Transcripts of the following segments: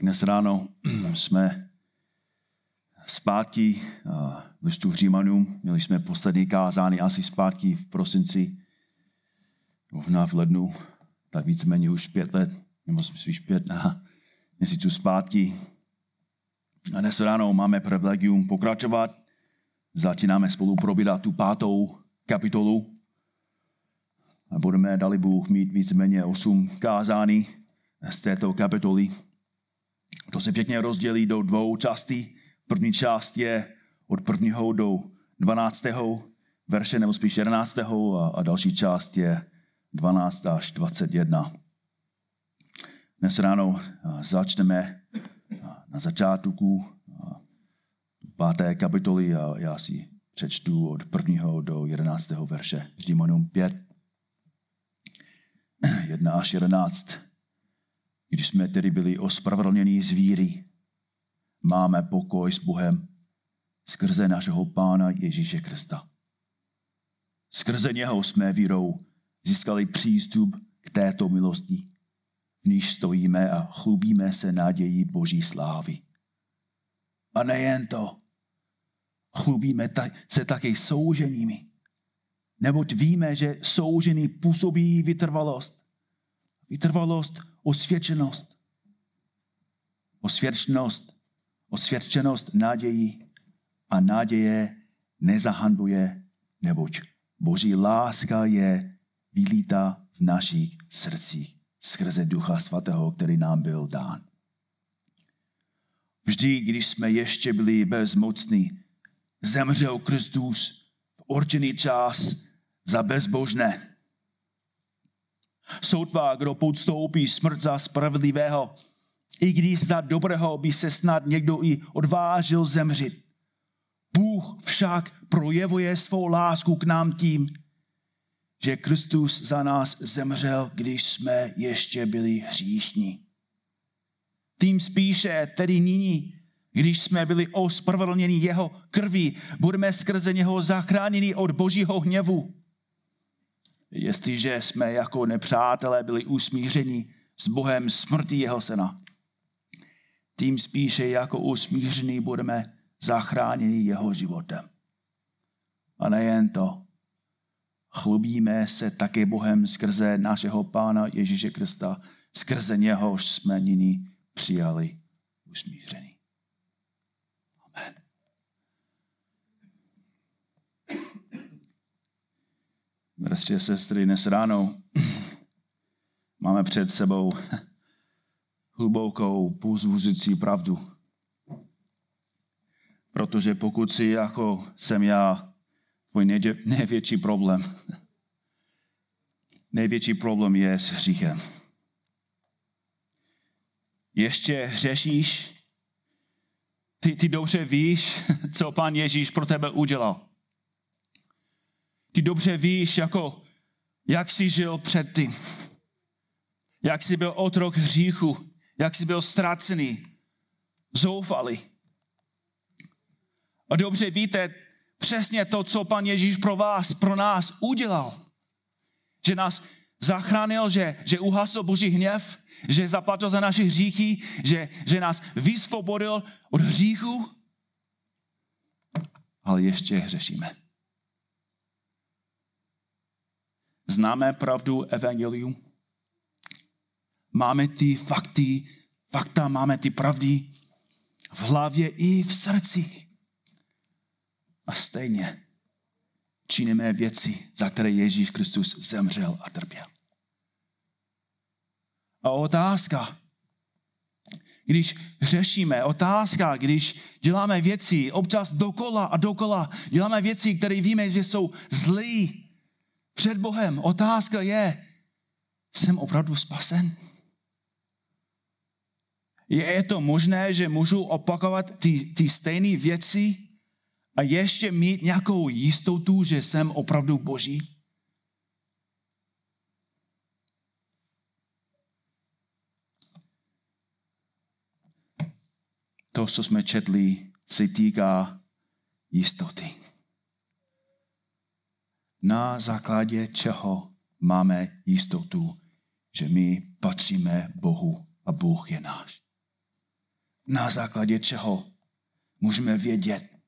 Tak dnes ráno jsme zpátky v listu Římanům. Měli jsme poslední kázány asi zpátky v prosinci, možná v lednu, tak víceméně už pět let, nebo spíš pět měsíců zpátky. A dnes ráno máme privilegium pokračovat. Začínáme spolu probírat tu pátou kapitolu. A budeme, dali Bůh, mít víceméně osm kázání z této kapitoly. To se pěkně rozdělí do dvou částí. První část je od prvního do 12. verše, nebo spíš 11. a další část je 12 až 21. Dnes ráno začneme na začátku páté kapitoly a já si přečtu od prvního do 11. verše. Římanům 5, 1 až 11. Když jsme tedy byli ospravedlněni z víry, máme pokoj s Bohem skrze našeho Pána Ježíše Krista. Skrze něho jsme vírou získali přístup k této milosti, v níž stojíme a chlubíme se nadějí Boží slávy. A nejen to, chlubíme se také souženími, neboť víme, že soužení působí vytrvalost. Vytrvalost osvědčenost. Osvědčenost, osvědčenost naději a naděje nezahanduje, neboť Boží láska je vylítá v našich srdcích skrze Ducha Svatého, který nám byl dán. Vždy, když jsme ještě byli bezmocní, zemřel Kristus v určený čas za bezbožné. Soudva, kdo podstoupí smrt za spravedlivého, i když za dobrého by se snad někdo i odvážil zemřít. Bůh však projevuje svou lásku k nám tím, že Kristus za nás zemřel, když jsme ještě byli hříšní. Tím spíše tedy nyní, když jsme byli ospravedlněni jeho krví, budeme skrze něho zachráněni od božího hněvu. Jestliže jsme jako nepřátelé byli usmířeni s Bohem smrti jeho syna, tím spíše jako usmíření budeme zachráněni jeho životem. A nejen to, chlubíme se také Bohem skrze našeho Pána Ježíše Krista, skrze něhož jsme nyní přijali usmíření. Amen. Bratři a sestry, dnes ráno máme před sebou hlubokou, pozvuzující pravdu. Protože pokud si jako jsem já, tvůj největší problém, největší problém je s hříchem. Ještě hřešíš, ty, ty dobře víš, co pán Ježíš pro tebe udělal. Ty dobře víš, jako, jak jsi žil předtím. Jak jsi byl otrok hříchu. Jak jsi byl ztracený. Zoufalý. A dobře víte přesně to, co pan Ježíš pro vás, pro nás udělal. Že nás zachránil, že, že uhasl boží hněv, že zaplatil za naše hříchy, že, že nás vysvobodil od hříchu, ale ještě hřešíme. Známe pravdu evangelium? Máme ty fakty, fakta, máme ty pravdy v hlavě i v srdci. A stejně činíme věci, za které Ježíš Kristus zemřel a trpěl. A otázka, když řešíme, otázka, když děláme věci občas dokola a dokola, děláme věci, které víme, že jsou zlý, před Bohem. Otázka je, jsem opravdu spasen? Je to možné, že můžu opakovat ty, ty stejné věci a ještě mít nějakou jistotu, že jsem opravdu boží? To, co jsme četli, se týká jistoty na základě čeho máme jistotu, že my patříme Bohu a Bůh je náš. na základě čeho můžeme vědět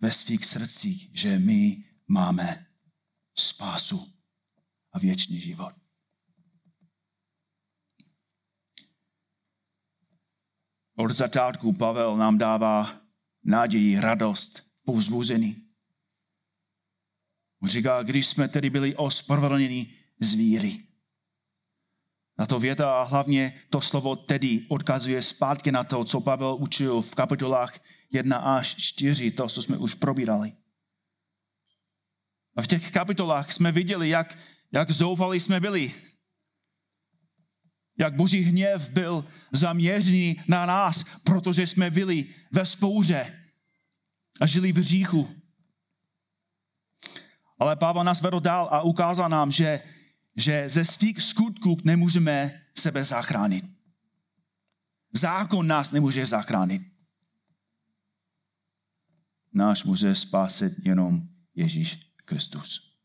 ve svých srdcích, že my máme spásu a věčný život. Od začátku Pavel nám dává naději, radost, povzbuzení. On říká, když jsme tedy byli ospravedlněni z víry. Na to věta a hlavně to slovo tedy odkazuje zpátky na to, co Pavel učil v kapitolách 1 až 4, to, co jsme už probírali. A v těch kapitolách jsme viděli, jak, jak zoufali jsme byli. Jak boží hněv byl zaměřený na nás, protože jsme byli ve spouře a žili v říchu. Ale Pavel nás vedl dál a ukázal nám, že, že ze svých skutků nemůžeme sebe zachránit. Zákon nás nemůže zachránit. Náš může spásit jenom Ježíš Kristus.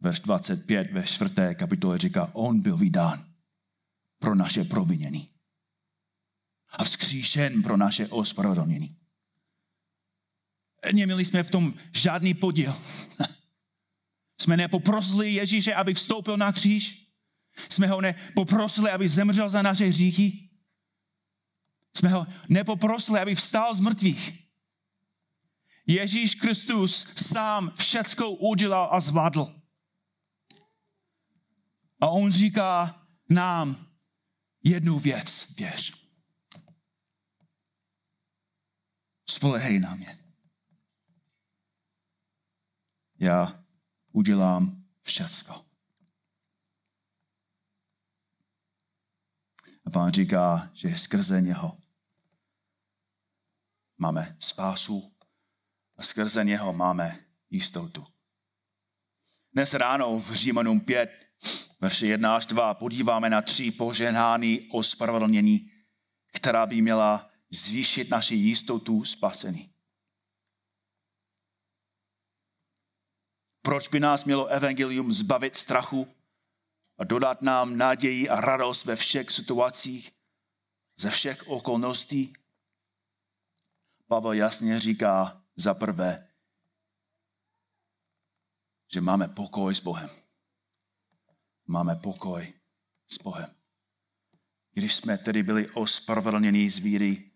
Verš 25 ve čtvrté kapitole říká, on byl vydán pro naše provinění a vzkříšen pro naše ospravedlnění. Neměli jsme v tom žádný podíl. Jsme nepoprosili Ježíše, aby vstoupil na kříž. Jsme ho nepoprosili, aby zemřel za naše hříchy. Jsme ho nepoprosili, aby vstal z mrtvých. Ježíš Kristus sám všecko udělal a zvládl. A on říká nám jednu věc, věř. Spolehej na mě. Já udělám všecko. A pán říká, že skrze něho máme spásu a skrze něho máme jistotu. Dnes ráno v Římanům 5, verše 1 až 2 podíváme na tři poženání ospravedlnění, která by měla zvýšit naši jistotu spasení. Proč by nás mělo evangelium zbavit strachu a dodat nám naději a radost ve všech situacích, ze všech okolností? Pavel jasně říká za prvé, že máme pokoj s Bohem. Máme pokoj s Bohem. Když jsme tedy byli ospravedlněni z víry,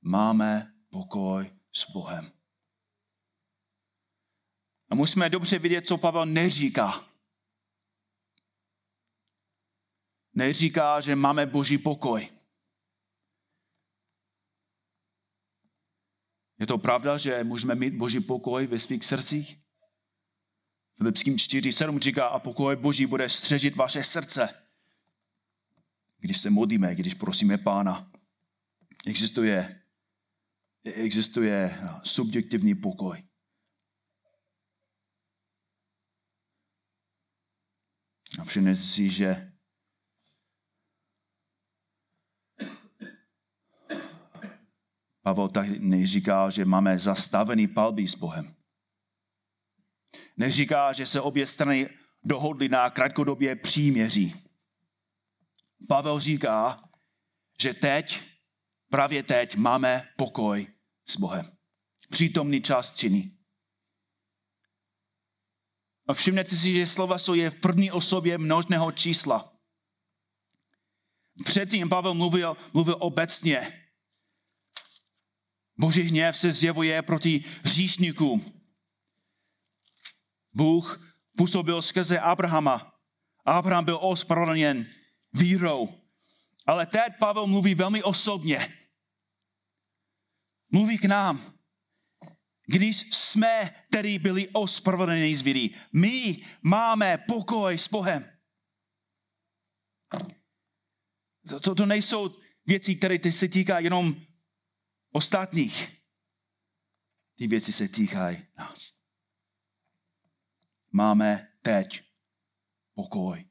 máme pokoj s Bohem. A musíme dobře vidět, co Pavel neříká. Neříká, že máme boží pokoj. Je to pravda, že můžeme mít boží pokoj ve svých srdcích? Filipským 4.7 říká, a pokoj boží bude střežit vaše srdce. Když se modlíme, když prosíme pána, existuje, existuje subjektivní pokoj. A všimněte si, že Pavel tak neříká, že máme zastavený palby s Bohem. Neříká, že se obě strany dohodly na krátkodobě příměří. Pavel říká, že teď, právě teď máme pokoj s Bohem. Přítomný čas činí. A všimněte si, že slova jsou je v první osobě množného čísla. Předtím Pavel mluvil, mluvil obecně. Boží hněv se zjevuje proti hříšníkům. Bůh působil skrze Abrahama. Abraham byl ospravedlněn vírou. Ale teď Pavel mluví velmi osobně. Mluví k nám když jsme tedy byli ospravedlněni z víry. My máme pokoj s Bohem. To, to, to nejsou věci, které ty se týká jenom ostatních. Ty věci se týkají nás. Máme teď pokoj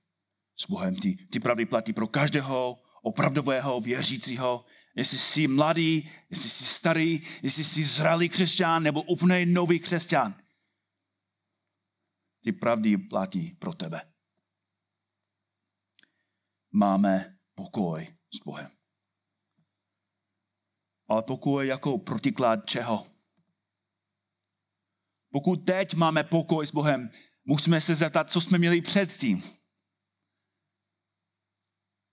s Bohem. Ty, ty pravdy platí pro každého opravdového věřícího, jestli jsi mladý, jestli jsi starý, jestli jsi zralý křesťan nebo úplně nový křesťan. Ty pravdy platí pro tebe. máme pokoj s Bohem. Ale pokoj jako protiklad čeho? Pokud teď máme pokoj s Bohem, musíme se zeptat, co jsme měli předtím.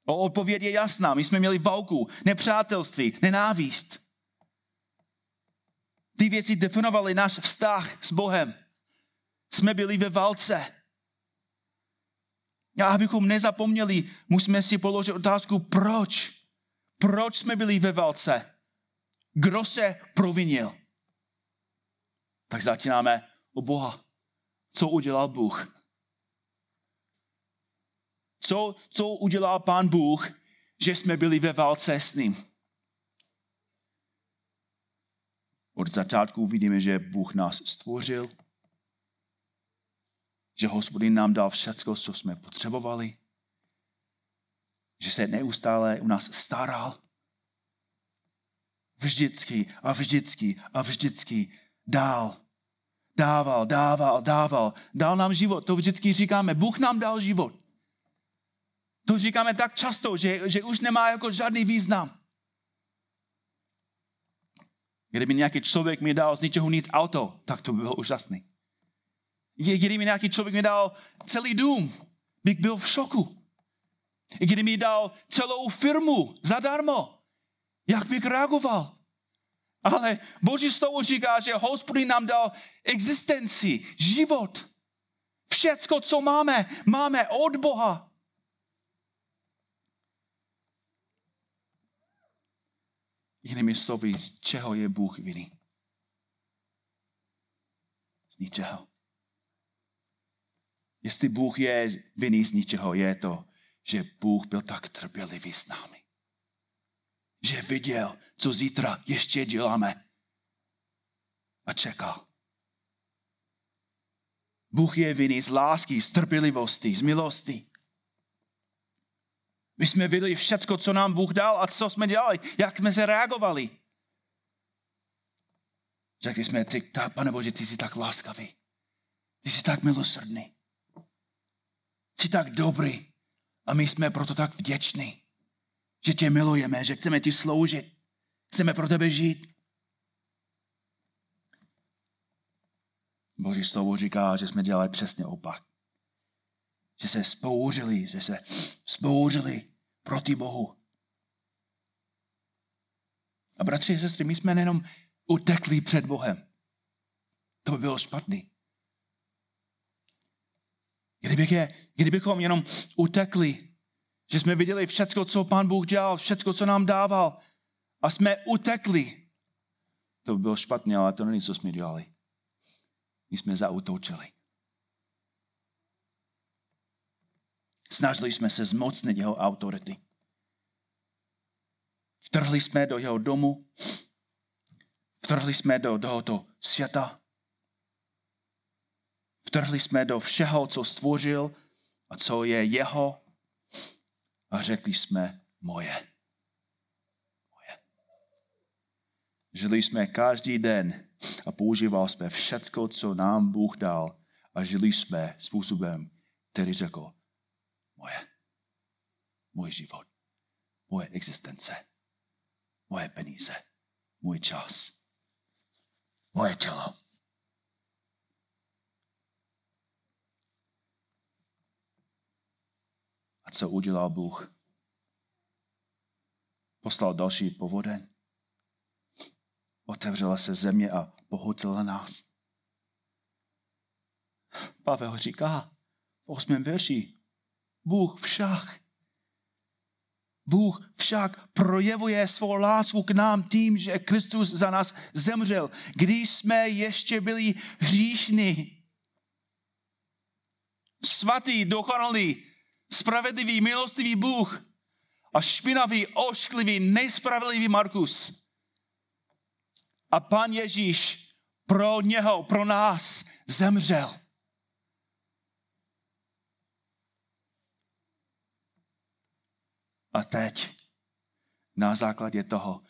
O odpověď je jasná. My jsme měli válku, nepřátelství, nenávist. Ty věci definovaly náš vztah s Bohem. Jsme byli ve válce. A abychom nezapomněli, musíme si položit otázku, proč? Proč jsme byli ve válce? Kdo se provinil? Tak začínáme o Boha. Co udělal Bůh? Co, co udělal Pán Bůh, že jsme byli ve válce s ním? Od začátku vidíme, že Bůh nás stvořil, že hospodin nám dal všecko, co jsme potřebovali, že se neustále u nás staral. Vždycky a vždycky a vždycky dál. Dával, dával, dával. Dal nám život. To vždycky říkáme. Bůh nám dal život. To říkáme tak často, že, že už nemá jako žádný význam. Kdyby nějaký člověk mi dal z ničeho nic auto, tak to by bylo úžasný. Kdyby nějaký člověk mi dal celý dům, bych byl v šoku. Kdyby mi dal celou firmu zadarmo, jak bych reagoval? Ale Boží slovo říká, že hospodin nám dal existenci, život. Všecko, co máme, máme od Boha. Jinými slovy, z čeho je Bůh vinný? Z ničeho. Jestli Bůh je vinný z ničeho, je to, že Bůh byl tak trpělivý s námi. Že viděl, co zítra ještě děláme. A čekal. Bůh je vinný z lásky, z trpělivosti, z milosti. My jsme viděli všecko, co nám Bůh dal a co jsme dělali, jak jsme se reagovali. Řekli jsme, ty, ta, pane Bože, ty jsi tak láskavý. Ty jsi tak milosrdný. Jsi tak dobrý. A my jsme proto tak vděční, že tě milujeme, že chceme ti sloužit. Chceme pro tebe žít. Boží slovo říká, že jsme dělali přesně opak. Že se spouřili, že se spouřili proti Bohu. A bratři a sestry, my jsme nejenom utekli před Bohem. To by bylo špatný. Kdybych je, kdybychom jenom utekli, že jsme viděli všecko, co Pán Bůh dělal, všecko, co nám dával a jsme utekli, to by bylo špatně, ale to není, co jsme dělali. My jsme zautočili. Snažili jsme se zmocnit jeho autority. Vtrhli jsme do jeho domu, vtrhli jsme do tohoto světa, vtrhli jsme do všeho, co stvořil a co je jeho a řekli jsme moje. moje. Žili jsme každý den a používal jsme všecko, co nám Bůh dal a žili jsme způsobem, který řekl, moje. Můj život. Moje existence. Moje peníze. Můj čas. Moje tělo. A co udělal Bůh? Poslal další povodeň. Otevřela se země a pohotila nás. Pavel říká v osmém verši, Bůh však, Bůh však projevuje svou lásku k nám tím, že Kristus za nás zemřel, když jsme ještě byli hříšní. Svatý, dokonalý, spravedlivý, milostivý Bůh a špinavý, ošklivý, nejspravedlivý Markus. A pan Ježíš pro něho, pro nás zemřel. A teď na základě toho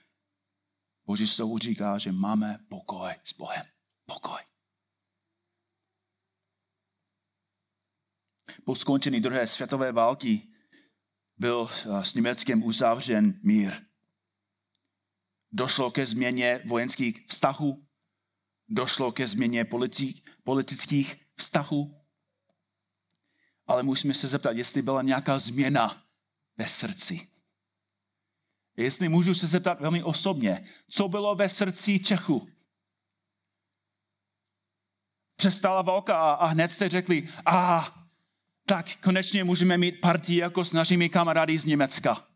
Boží slovo říká, že máme pokoj s Bohem. Pokoj. Po skončení druhé světové války byl eh, s Německem uzavřen mír. Došlo ke změně vojenských vztahů, došlo ke změně politi- politických vztahů, ale musíme se zeptat, jestli byla nějaká změna ve srdci. Jestli můžu se zeptat velmi osobně, co bylo ve srdci Čechu? Přestala válka a, a hned jste řekli, a tak konečně můžeme mít partii jako s našimi kamarády z Německa.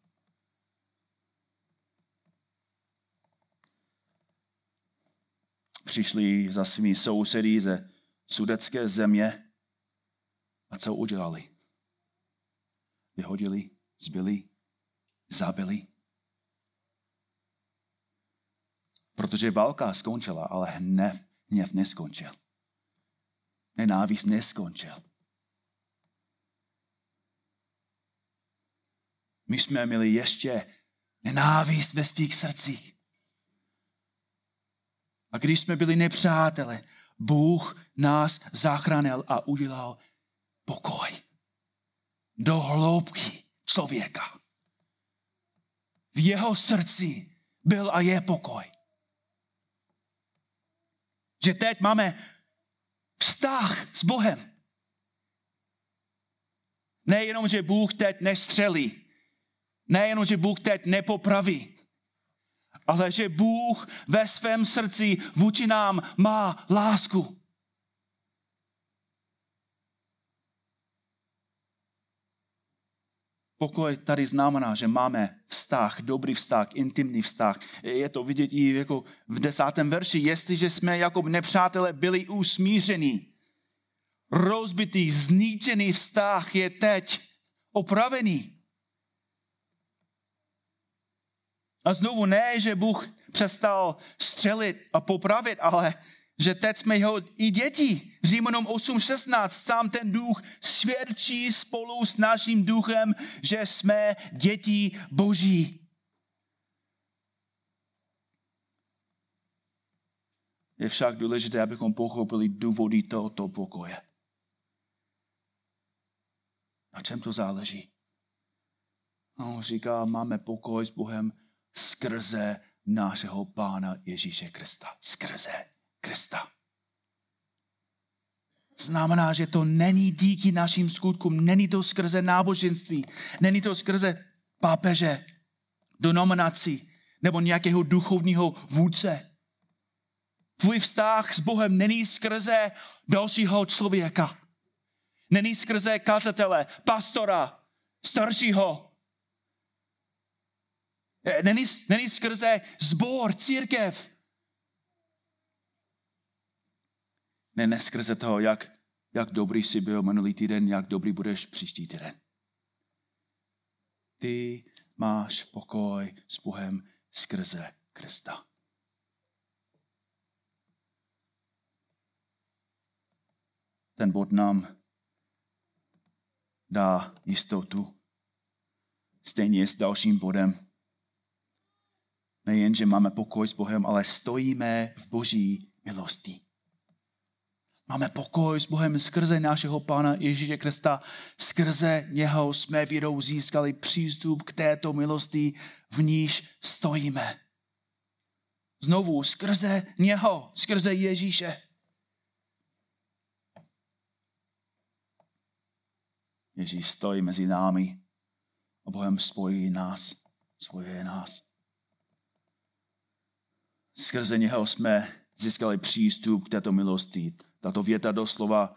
Přišli za svými sousedy ze sudecké země a co udělali? Vyhodili, zbyli, zabili. Protože válka skončila, ale hnev, hněv neskončil. Nenávist neskončil. My jsme měli ještě nenávist ve svých srdcích. A když jsme byli nepřátelé, Bůh nás zachránil a udělal pokoj do hloubky člověka. V jeho srdci byl a je pokoj. Že teď máme vztah s Bohem. Nejenom, že Bůh teď nestřelí, Nejenom, že Bůh teď nepopraví, ale že Bůh ve svém srdci vůči nám má lásku. Pokoj tady znamená, že máme vztah, dobrý vztah, intimní vztah. Je to vidět i jako v desátém verši. Jestliže jsme jako nepřátelé byli usmíření, rozbitý, zničený vztah je teď opravený. A znovu ne, že Bůh přestal střelit a popravit, ale že teď jsme jeho i děti. Římanům 8.16, sám ten duch svědčí spolu s naším duchem, že jsme děti boží. Je však důležité, abychom pochopili důvody tohoto pokoje. Na čem to záleží? On říká, máme pokoj s Bohem skrze našeho Pána Ježíše Krista. Skrze Krista. Znamená, že to není díky našim skutkům, není to skrze náboženství, není to skrze pápeže, denominací nebo nějakého duchovního vůdce. Tvůj vztah s Bohem není skrze dalšího člověka. Není skrze kazatele, pastora, staršího, Eh, není, není skrze zbor, církev. Ne, ne skrze toho, jak, jak dobrý jsi byl minulý týden, jak dobrý budeš příští týden. Ty máš pokoj s Bohem skrze Krista. Ten bod nám dá jistotu. Stejně s dalším bodem nejen, že máme pokoj s Bohem, ale stojíme v boží milosti. Máme pokoj s Bohem skrze našeho Pána Ježíše Krista. Skrze něho jsme vírou získali přístup k této milosti, v níž stojíme. Znovu, skrze něho, skrze Ježíše. Ježíš stojí mezi námi a Bohem spojí nás, spojuje nás. Skrze něho jsme získali přístup k této milosti. Tato věta doslova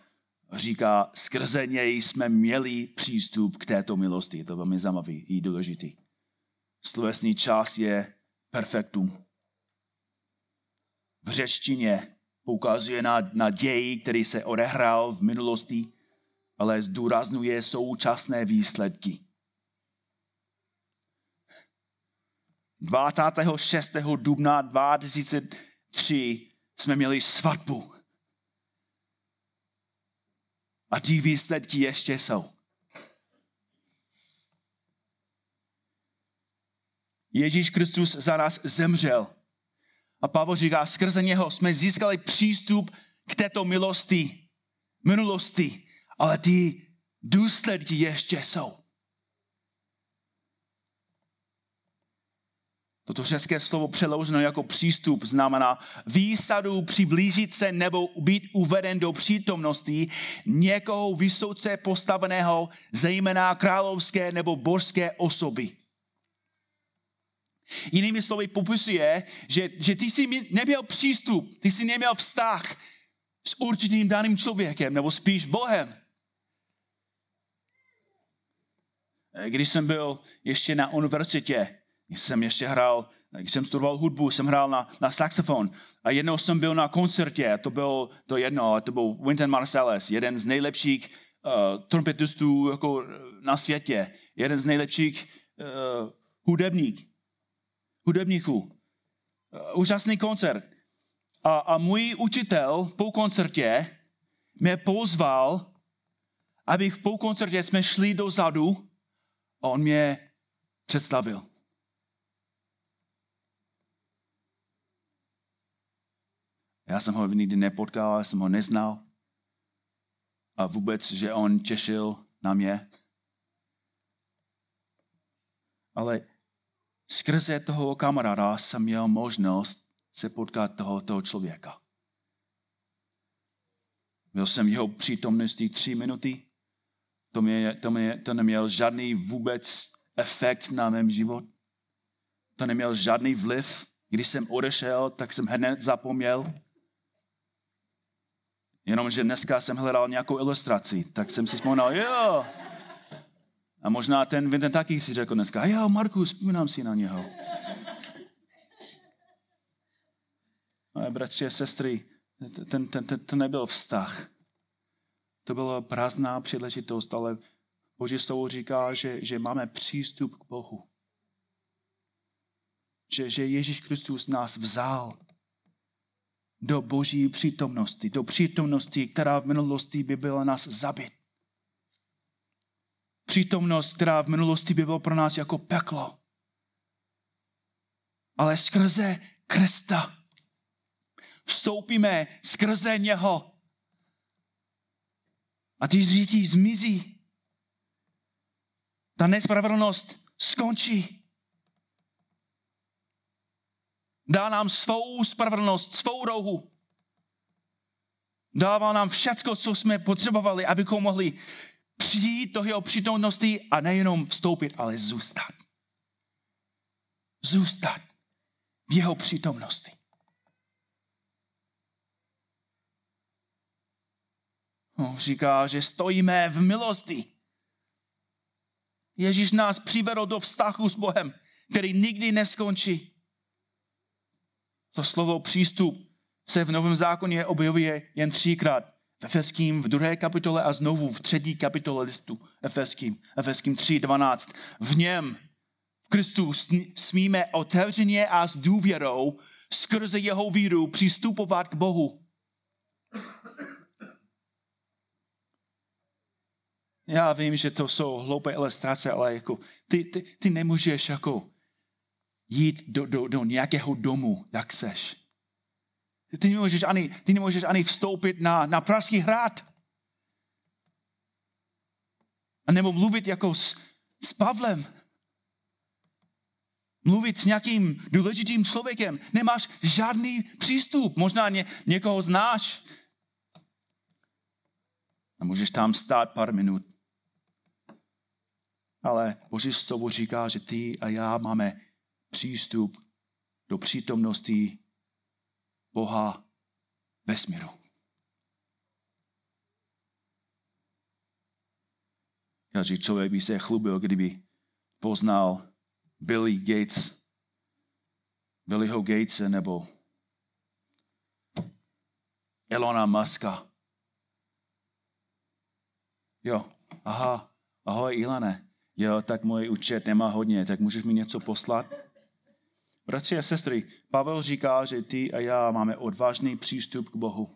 říká, skrze něj jsme měli přístup k této milosti. Je to velmi zajímavý i důležitý. Slovesný čas je perfektum. V řečtině poukazuje na, na děj, který se odehrál v minulosti, ale zdůraznuje současné výsledky. 26. dubna 2003 jsme měli svatbu. A ty výsledky ještě jsou. Ježíš Kristus za nás zemřel. A Pavel říká, skrze něho jsme získali přístup k této milosti, minulosti, ale ty důsledky ještě jsou. Toto řecké slovo přeloženo jako přístup znamená výsadu přiblížit se nebo být uveden do přítomnosti někoho vysoce postaveného, zejména královské nebo božské osoby. Jinými slovy popisuje, že, že ty jsi neměl přístup, ty jsi neměl vztah s určitým daným člověkem, nebo spíš Bohem. Když jsem byl ještě na univerzitě, jsem ještě hrál, když jsem studoval hudbu, jsem hrál na, na saxofon a jednou jsem byl na koncertě, to bylo to jedno, to byl Wynton Marsalis, jeden z nejlepších uh, trumpetistů jako na světě, jeden z nejlepších uh, hudebník, hudebníků. Uh, úžasný koncert. A, a můj učitel po koncertě mě pozval, abych po koncertě jsme šli dozadu a on mě představil. Já jsem ho nikdy nepotkal, já jsem ho neznal. A vůbec, že on těšil na mě. Ale skrze toho kamaráda jsem měl možnost se potkat toho, toho člověka. Byl jsem jeho přítomností tři minuty. To, mě, to, mě, to neměl žádný vůbec efekt na mém život. To neměl žádný vliv. Když jsem odešel, tak jsem hned zapomněl. Jenomže dneska jsem hledal nějakou ilustraci, tak jsem si vzpomněl, jo. A možná ten Vincent taky si řekl dneska, jo, Marku, vzpomínám si na něho. Ale bratři a sestry, ten, ten, ten, to nebyl vztah. To byla prázdná příležitost, ale Boží slovo říká, že, že máme přístup k Bohu. Že, že Ježíš Kristus nás vzal do boží přítomnosti, do přítomnosti, která v minulosti by byla nás zabit. Přítomnost, která v minulosti by byla pro nás jako peklo. Ale skrze Krista vstoupíme skrze něho. A ty řídí zmizí. Ta nespravedlnost skončí. Dá nám svou spravedlnost, svou rohu. Dává nám všecko, co jsme potřebovali, abychom mohli přijít do jeho přítomnosti a nejenom vstoupit, ale zůstat. Zůstat v jeho přítomnosti. No, říká, že stojíme v milosti. Ježíš nás přivedl do vztahu s Bohem, který nikdy neskončí. To slovo přístup se v Novém zákoně objevuje jen třikrát. V Efeským v druhé kapitole a znovu v třetí kapitole listu Efeským. Efeským 3.12. V něm, v Kristu, smíme otevřeně a s důvěrou skrze jeho víru přistupovat k Bohu. Já vím, že to jsou hloupé ilustrace, ale jako ty, ty, ty nemůžeš jako jít do, do, do nějakého domu, jak seš. Ty nemůžeš ani, ty nemůžeš ani vstoupit na, na Pražský hrad. A nebo mluvit jako s, s Pavlem. Mluvit s nějakým důležitým člověkem. Nemáš žádný přístup. Možná ně, někoho znáš. A můžeš tam stát pár minut. Ale Boží slovo říká, že ty a já máme přístup do přítomnosti Boha vesmíru. Každý člověk by se chlubil, kdyby poznal Billy Gates, Billyho Gatese nebo Elona Muska. Jo, aha, ahoj Ilane. Jo, tak můj účet nemá hodně, tak můžeš mi něco poslat? Bratři a sestry, Pavel říká, že ty a já máme odvážný přístup k Bohu.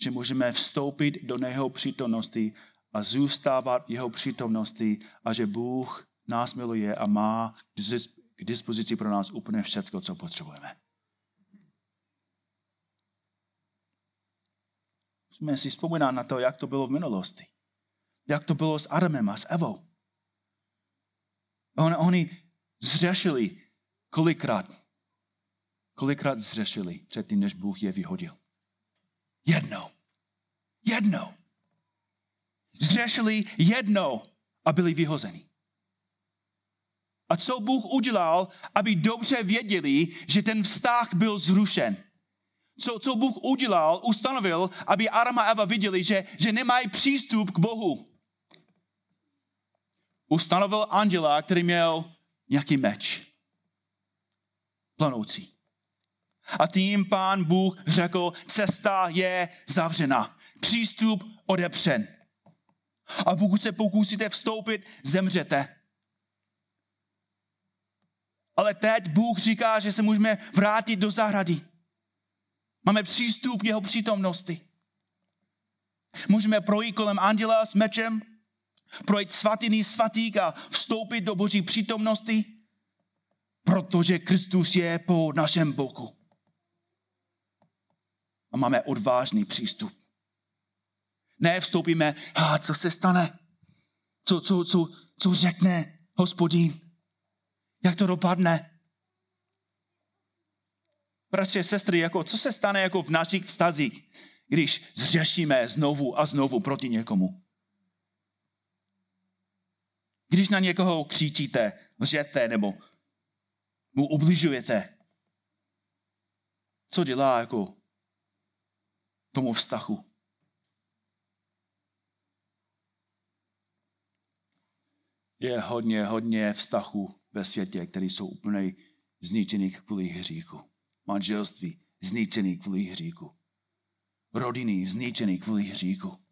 Že můžeme vstoupit do jeho přítomnosti a zůstávat jeho přítomnosti a že Bůh nás miluje a má k dispozici pro nás úplně všechno, co potřebujeme. Musíme si vzpomínat na to, jak to bylo v minulosti. Jak to bylo s Adamem a s Evou. On, oni zřešili kolikrát, kolikrát zřešili předtím, než Bůh je vyhodil? Jednou. Jednou. Zřešili jednou a byli vyhozeni. A co Bůh udělal, aby dobře věděli, že ten vztah byl zrušen? Co, co Bůh udělal, ustanovil, aby Adam a Eva viděli, že, že nemají přístup k Bohu. Ustanovil anděla, který měl nějaký meč. Planoucí. A tím pán Bůh řekl, cesta je zavřena. Přístup odepřen. A pokud se pokusíte vstoupit, zemřete. Ale teď Bůh říká, že se můžeme vrátit do zahrady. Máme přístup k jeho přítomnosti. Můžeme projít kolem anděla s mečem, projít svatiny svatých a vstoupit do boží přítomnosti, protože Kristus je po našem boku. A máme odvážný přístup. Ne vstoupíme, a co se stane? Co, co, co, co řekne hospodín? Jak to dopadne? Bratři, sestry, jako, co se stane jako v našich vztazích, když zřešíme znovu a znovu proti někomu? Když na někoho křičíte, lžete nebo mu ubližujete, co dělá jako tomu vztahu? Je hodně, hodně vztahů ve světě, které jsou úplně zničený kvůli hříchu. Manželství zničený kvůli hříchu. Rodiny zničený kvůli hříchu.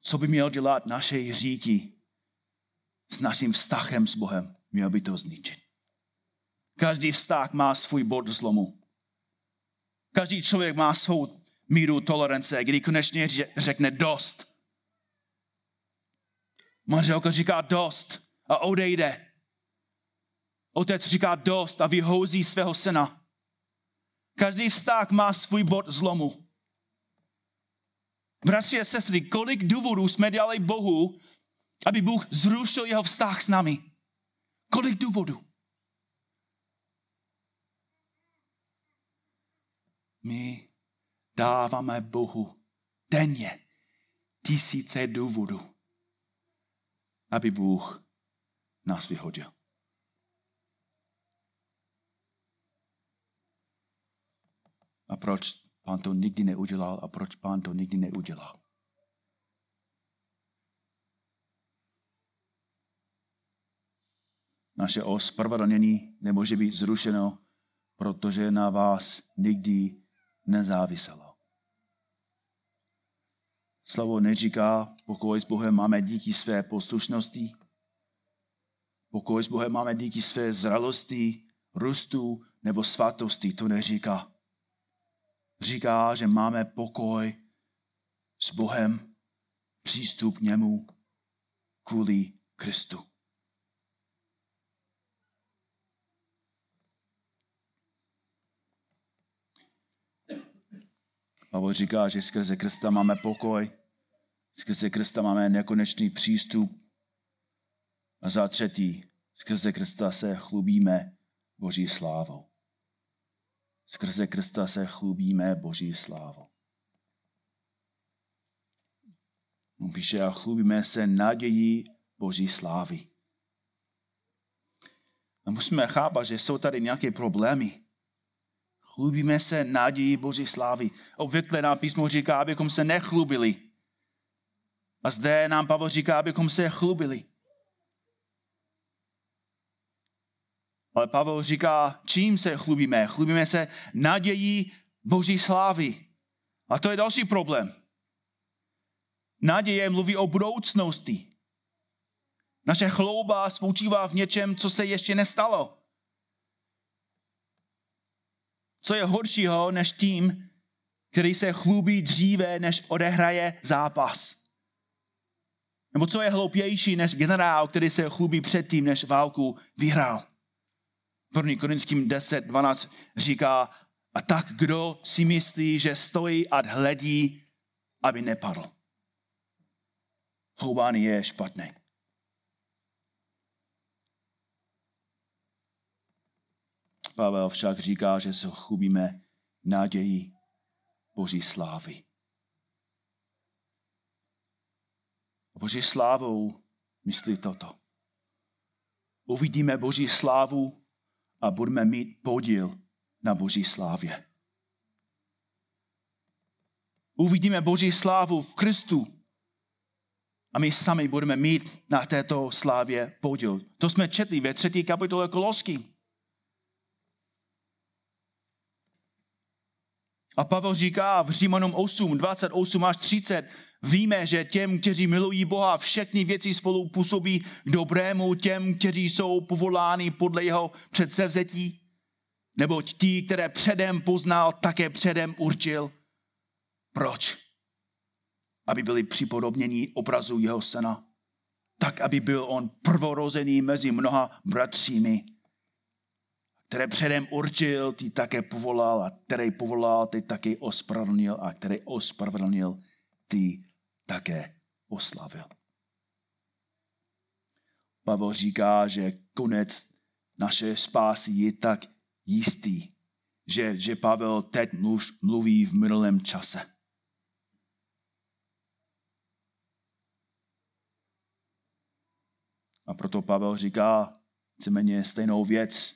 Co by měl dělat naše hříky s naším vztahem s Bohem? Měl by to zničit. Každý vztah má svůj bod zlomu. Každý člověk má svou míru tolerance, kdy konečně řekne dost. Manželka říká dost a odejde. Otec říká dost a vyhouzí svého syna. Každý vztah má svůj bod zlomu. Bratři a sestry, kolik důvodů jsme dali Bohu, aby Bůh zrušil jeho vztah s námi? Kolik důvodů? My dáváme Bohu denně tisíce důvodů, aby Bůh nás vyhodil. A proč pán to nikdy neudělal a proč pán to nikdy neudělal? Naše ospravedlnění nemůže být zrušeno, protože na vás nikdy nezáviselo. Slovo neříká, pokoj s Bohem máme díky své poslušnosti, Pokoj s Bohem máme díky své zralosti, růstu nebo svatosti. To neříká. Říká, že máme pokoj s Bohem, přístup k němu kvůli Kristu. Pavel říká, že skrze Krista máme pokoj, skrze Krista máme nekonečný přístup a za třetí, skrze Krista se chlubíme Boží slávou. Skrze Krista se chlubíme Boží slávou. On píše, a chlubíme se nadějí Boží slávy. A musíme chápat, že jsou tady nějaké problémy. Chlubíme se nadějí Boží slávy. Obvykle nám písmo říká, abychom se nechlubili. A zde nám Pavel říká, abychom se chlubili. Ale Pavel říká, čím se chlubíme? Chlubíme se nadějí Boží slávy. A to je další problém. Naděje mluví o budoucnosti. Naše chlouba spočívá v něčem, co se ještě nestalo. Co je horšího než tím, který se chlubí dříve, než odehraje zápas. Nebo co je hloupější než generál, který se chlubí předtím, než válku vyhrál. 1. Korinským 10, 12 říká, a tak kdo si myslí, že stojí a hledí, aby nepadl. Choubání je špatný. Pavel však říká, že se chlubíme naději Boží slávy. Boží slávou myslí toto. Uvidíme Boží slávu a budeme mít podíl na Boží slávě. Uvidíme Boží slávu v Kristu a my sami budeme mít na této slávě podíl. To jsme četli ve třetí kapitole Kolosky. A Pavel říká v Římanům 8, 28 až 30, víme, že těm, kteří milují Boha, všechny věci spolu působí k dobrému těm, kteří jsou povoláni podle jeho předsevzetí. Neboť tí, které předem poznal, také předem určil. Proč? Aby byli připodobněni obrazu jeho syna. Tak, aby byl on prvorozený mezi mnoha bratřími které předem určil, ty také povolal a který povolal, ty také ospravedlnil a který ospravedlnil, ty také oslavil. Pavel říká, že konec naše spásy je tak jistý, že, že Pavel teď mluví v minulém čase. A proto Pavel říká víceméně stejnou věc,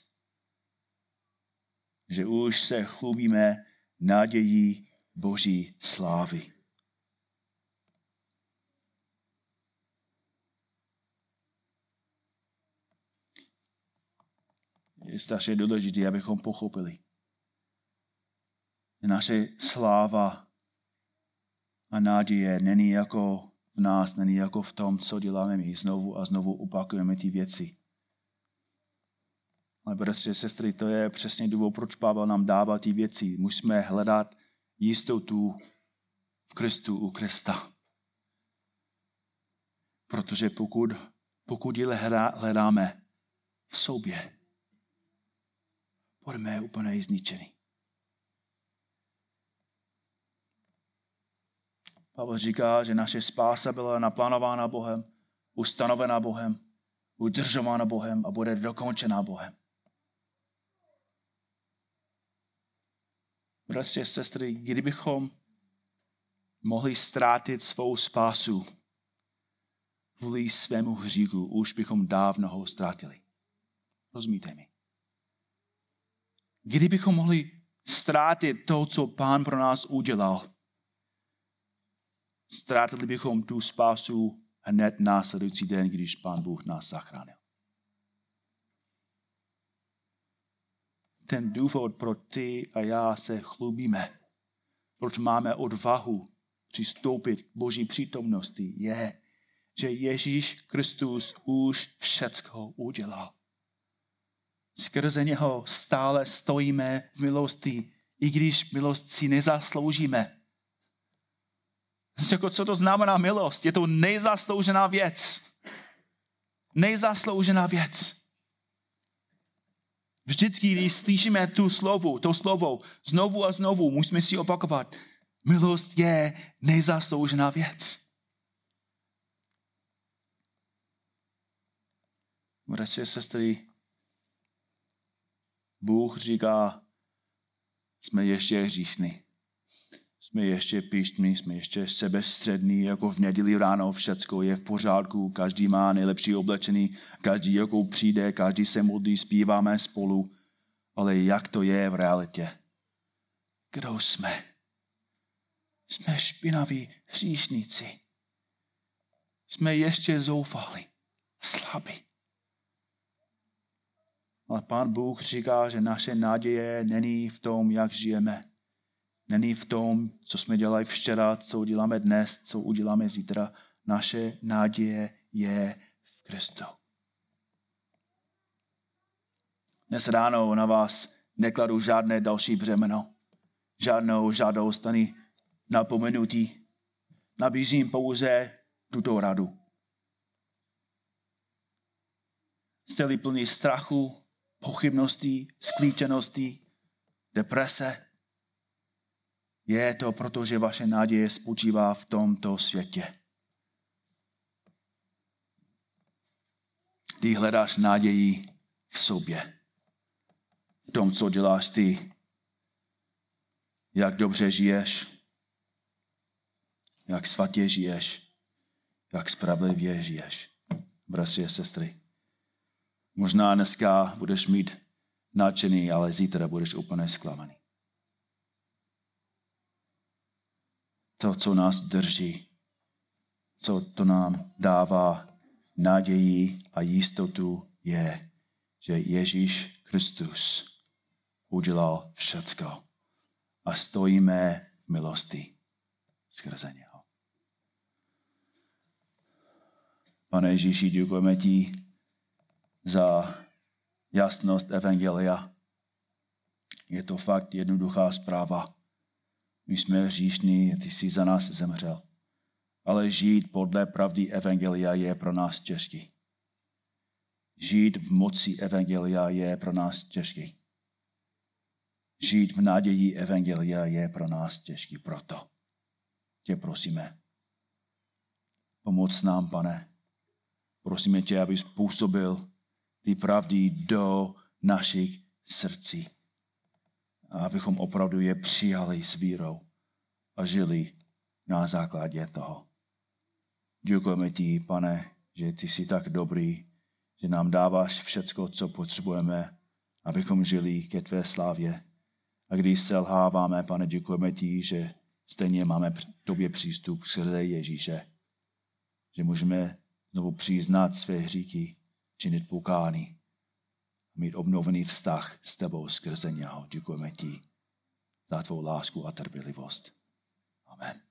že už se chlubíme nadějí Boží slávy. Je strašně důležité, abychom pochopili. Naše sláva a naděje není jako v nás, není jako v tom, co děláme my. Znovu a znovu opakujeme ty věci. Ale bratři a sestry, to je přesně důvod, proč Pavel nám dává ty věci. Musíme hledat jistotu v Kristu u Krista. Protože pokud, pokud ji hledáme v sobě, budeme úplně zničeni. Pavel říká, že naše spása byla naplánována Bohem, ustanovená Bohem, udržována Bohem a bude dokončená Bohem. Bratři a sestry, kdybychom mohli ztrátit svou spásu kvůli svému hříchu, už bychom dávno ho ztratili. Rozumíte mi? Kdybychom mohli ztrátit to, co Pán pro nás udělal, ztratili bychom tu spásu hned následující den, když Pán Bůh nás zachránil. Ten důvod, pro ty a já se chlubíme, proč máme odvahu přistoupit k Boží přítomnosti, je, že Ježíš Kristus už všecko udělal. Skrze něho stále stojíme v milosti, i když milost si nezasloužíme. Jako co to znamená milost? Je to nejzasloužená věc. Nejzasloužená věc. Vždycky, když slyšíme tu slovu, to slovo, znovu a znovu musíme si opakovat. Milost je nejzasloužená věc. Bratři a sestry, Bůh říká, jsme ještě hříšní jsme ještě pištní, jsme ještě sebestřední, jako v neděli ráno všecko je v pořádku, každý má nejlepší oblečený, každý jako přijde, každý se modlí, zpíváme spolu, ale jak to je v realitě? Kdo jsme? Jsme špinaví hříšníci. Jsme ještě zoufali, slabí. Ale pán Bůh říká, že naše naděje není v tom, jak žijeme, Není v tom, co jsme dělali včera, co uděláme dnes, co uděláme zítra. Naše naděje je v Kristu. Dnes ráno na vás nekladu žádné další břemeno, žádnou žádost ani napomenutí. Nabízím pouze tuto radu. Jste-li plný strachu, pochybností, sklíčeností, deprese, je to proto, že vaše naděje spočívá v tomto světě. Ty hledáš naději v sobě. v tom, co děláš ty, jak dobře žiješ, jak svatě žiješ, jak spravedlivě žiješ. Bratři a sestry, možná dneska budeš mít nadšený, ale zítra budeš úplně zklamaný. To, co nás drží, co to nám dává naději a jistotu, je, že Ježíš Kristus udělal všecko a stojíme v milosti skrze něho. Pane Ježíši, děkujeme ti za jasnost Evangelia. Je to fakt jednoduchá zpráva. My jsme hříšní, ty jsi za nás zemřel. Ale žít podle pravdy Evangelia je pro nás těžký. Žít v moci Evangelia je pro nás těžký. Žít v naději Evangelia je pro nás těžký. Proto tě prosíme, pomoc nám, pane. Prosíme tě, abys působil ty pravdy do našich srdcí. A abychom opravdu je přijali s vírou a žili na základě toho. Děkujeme ti, pane, že ty jsi tak dobrý, že nám dáváš všecko, co potřebujeme, abychom žili ke tvé slávě. A když selháváme, pane, děkujeme ti, že stejně máme k tobě přístup skrze Ježíše. Že můžeme znovu přiznat své hříky, činit pokání, mít obnovený vztah s tebou skrze něho. Děkujeme ti za tvou lásku a trpělivost. Amen.